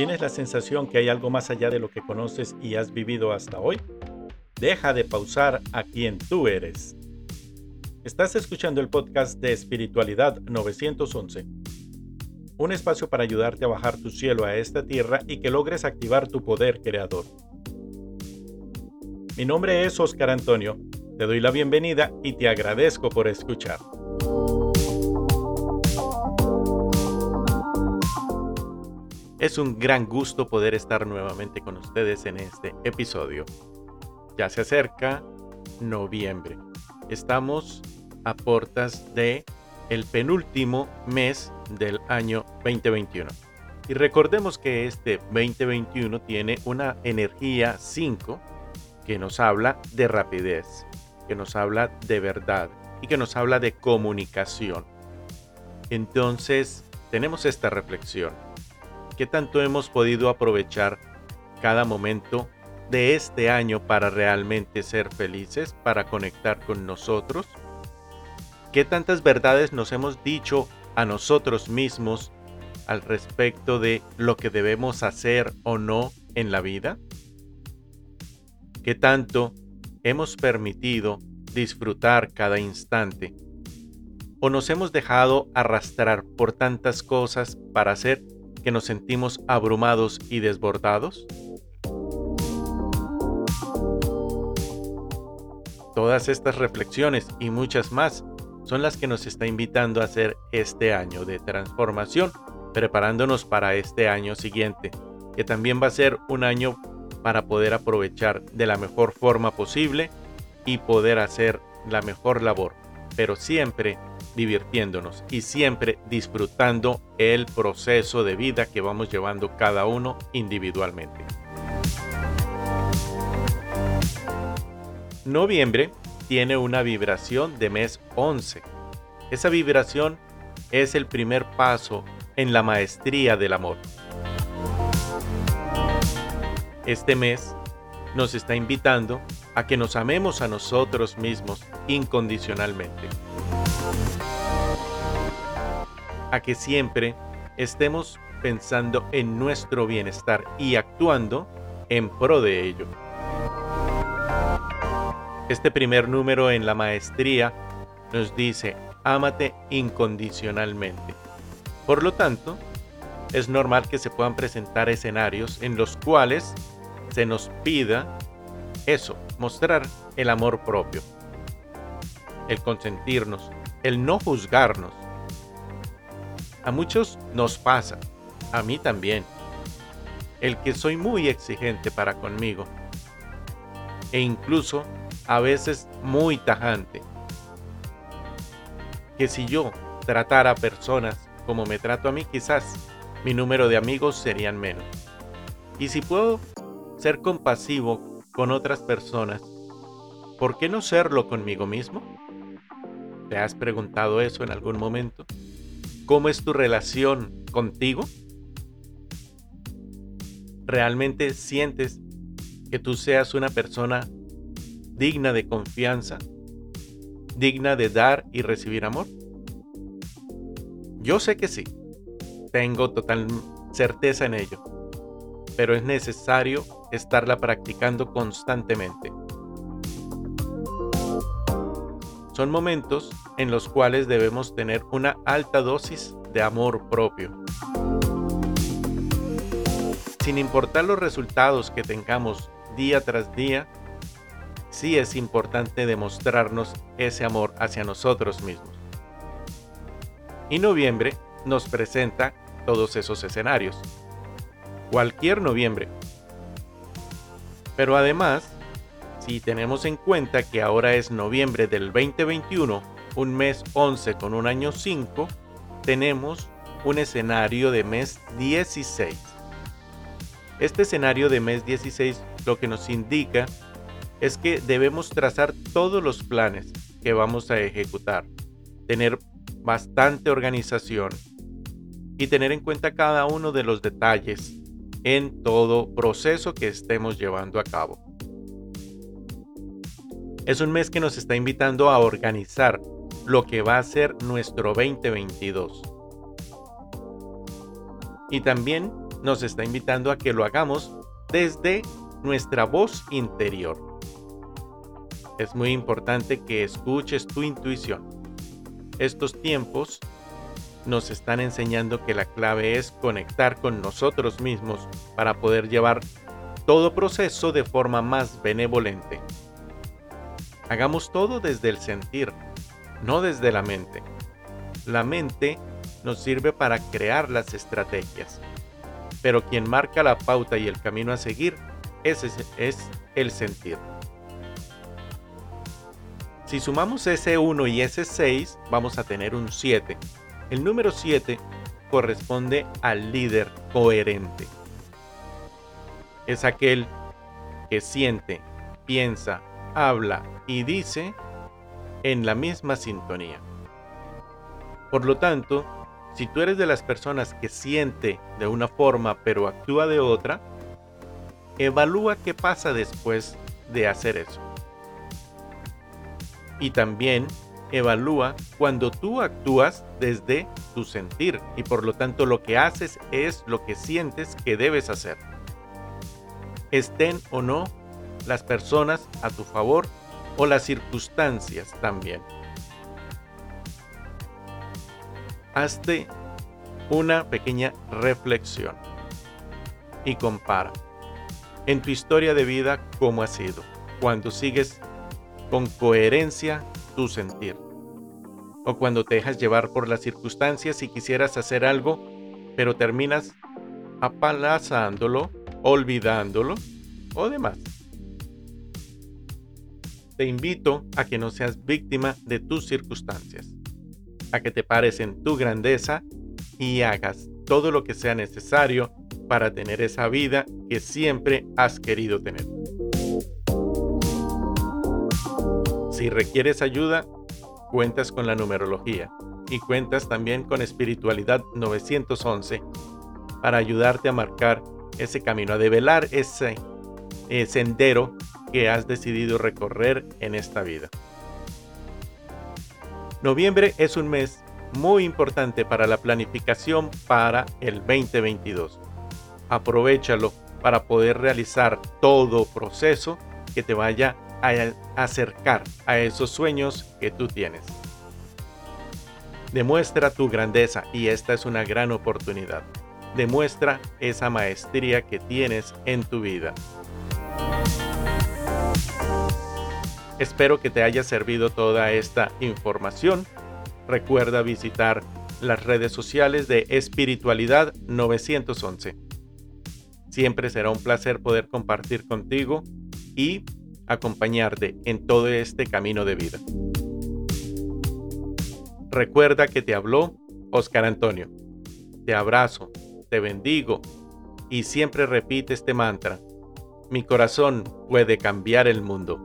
¿Tienes la sensación que hay algo más allá de lo que conoces y has vivido hasta hoy? Deja de pausar a quien tú eres. Estás escuchando el podcast de Espiritualidad 911, un espacio para ayudarte a bajar tu cielo a esta tierra y que logres activar tu poder creador. Mi nombre es Oscar Antonio, te doy la bienvenida y te agradezco por escuchar. Es un gran gusto poder estar nuevamente con ustedes en este episodio. Ya se acerca noviembre. Estamos a portas de el penúltimo mes del año 2021. Y recordemos que este 2021 tiene una energía 5 que nos habla de rapidez, que nos habla de verdad y que nos habla de comunicación. Entonces, tenemos esta reflexión qué tanto hemos podido aprovechar cada momento de este año para realmente ser felices, para conectar con nosotros? ¿Qué tantas verdades nos hemos dicho a nosotros mismos al respecto de lo que debemos hacer o no en la vida? ¿Qué tanto hemos permitido disfrutar cada instante? ¿O nos hemos dejado arrastrar por tantas cosas para hacer que nos sentimos abrumados y desbordados? Todas estas reflexiones y muchas más son las que nos está invitando a hacer este año de transformación, preparándonos para este año siguiente, que también va a ser un año para poder aprovechar de la mejor forma posible y poder hacer la mejor labor, pero siempre divirtiéndonos y siempre disfrutando el proceso de vida que vamos llevando cada uno individualmente. Noviembre tiene una vibración de mes 11. Esa vibración es el primer paso en la maestría del amor. Este mes nos está invitando a que nos amemos a nosotros mismos incondicionalmente a que siempre estemos pensando en nuestro bienestar y actuando en pro de ello. Este primer número en la maestría nos dice, ámate incondicionalmente. Por lo tanto, es normal que se puedan presentar escenarios en los cuales se nos pida eso, mostrar el amor propio, el consentirnos, el no juzgarnos, a muchos nos pasa, a mí también, el que soy muy exigente para conmigo e incluso a veces muy tajante. Que si yo tratara a personas como me trato a mí, quizás mi número de amigos serían menos. Y si puedo ser compasivo con otras personas, ¿por qué no serlo conmigo mismo? ¿Te has preguntado eso en algún momento? ¿Cómo es tu relación contigo? ¿Realmente sientes que tú seas una persona digna de confianza? ¿Digna de dar y recibir amor? Yo sé que sí. Tengo total certeza en ello. Pero es necesario estarla practicando constantemente. Son momentos en los cuales debemos tener una alta dosis de amor propio. Sin importar los resultados que tengamos día tras día, sí es importante demostrarnos ese amor hacia nosotros mismos. Y noviembre nos presenta todos esos escenarios. Cualquier noviembre. Pero además, si tenemos en cuenta que ahora es noviembre del 2021, un mes 11 con un año 5, tenemos un escenario de mes 16. Este escenario de mes 16 lo que nos indica es que debemos trazar todos los planes que vamos a ejecutar, tener bastante organización y tener en cuenta cada uno de los detalles en todo proceso que estemos llevando a cabo. Es un mes que nos está invitando a organizar lo que va a ser nuestro 2022. Y también nos está invitando a que lo hagamos desde nuestra voz interior. Es muy importante que escuches tu intuición. Estos tiempos nos están enseñando que la clave es conectar con nosotros mismos para poder llevar todo proceso de forma más benevolente. Hagamos todo desde el sentir, no desde la mente. La mente nos sirve para crear las estrategias, pero quien marca la pauta y el camino a seguir ese es el sentir. Si sumamos ese 1 y ese 6, vamos a tener un 7 el número 7 corresponde al líder coherente. Es aquel que siente, piensa, habla y dice en la misma sintonía. Por lo tanto, si tú eres de las personas que siente de una forma pero actúa de otra, evalúa qué pasa después de hacer eso. Y también evalúa cuando tú actúas desde tu sentir y por lo tanto lo que haces es lo que sientes que debes hacer. Estén o no las personas a tu favor o las circunstancias también. Hazte una pequeña reflexión y compara en tu historia de vida cómo ha sido cuando sigues con coherencia tu sentir. O cuando te dejas llevar por las circunstancias y quisieras hacer algo, pero terminas apalazándolo, olvidándolo o demás. Te invito a que no seas víctima de tus circunstancias, a que te pares en tu grandeza y hagas todo lo que sea necesario para tener esa vida que siempre has querido tener. Si requieres ayuda, cuentas con la numerología y cuentas también con Espiritualidad 911 para ayudarte a marcar ese camino, a develar ese eh, sendero que has decidido recorrer en esta vida. Noviembre es un mes muy importante para la planificación para el 2022. Aprovechalo para poder realizar todo proceso que te vaya a acercar a esos sueños que tú tienes. Demuestra tu grandeza y esta es una gran oportunidad. Demuestra esa maestría que tienes en tu vida. Espero que te haya servido toda esta información. Recuerda visitar las redes sociales de Espiritualidad 911. Siempre será un placer poder compartir contigo y acompañarte en todo este camino de vida. Recuerda que te habló Oscar Antonio. Te abrazo, te bendigo y siempre repite este mantra. Mi corazón puede cambiar el mundo.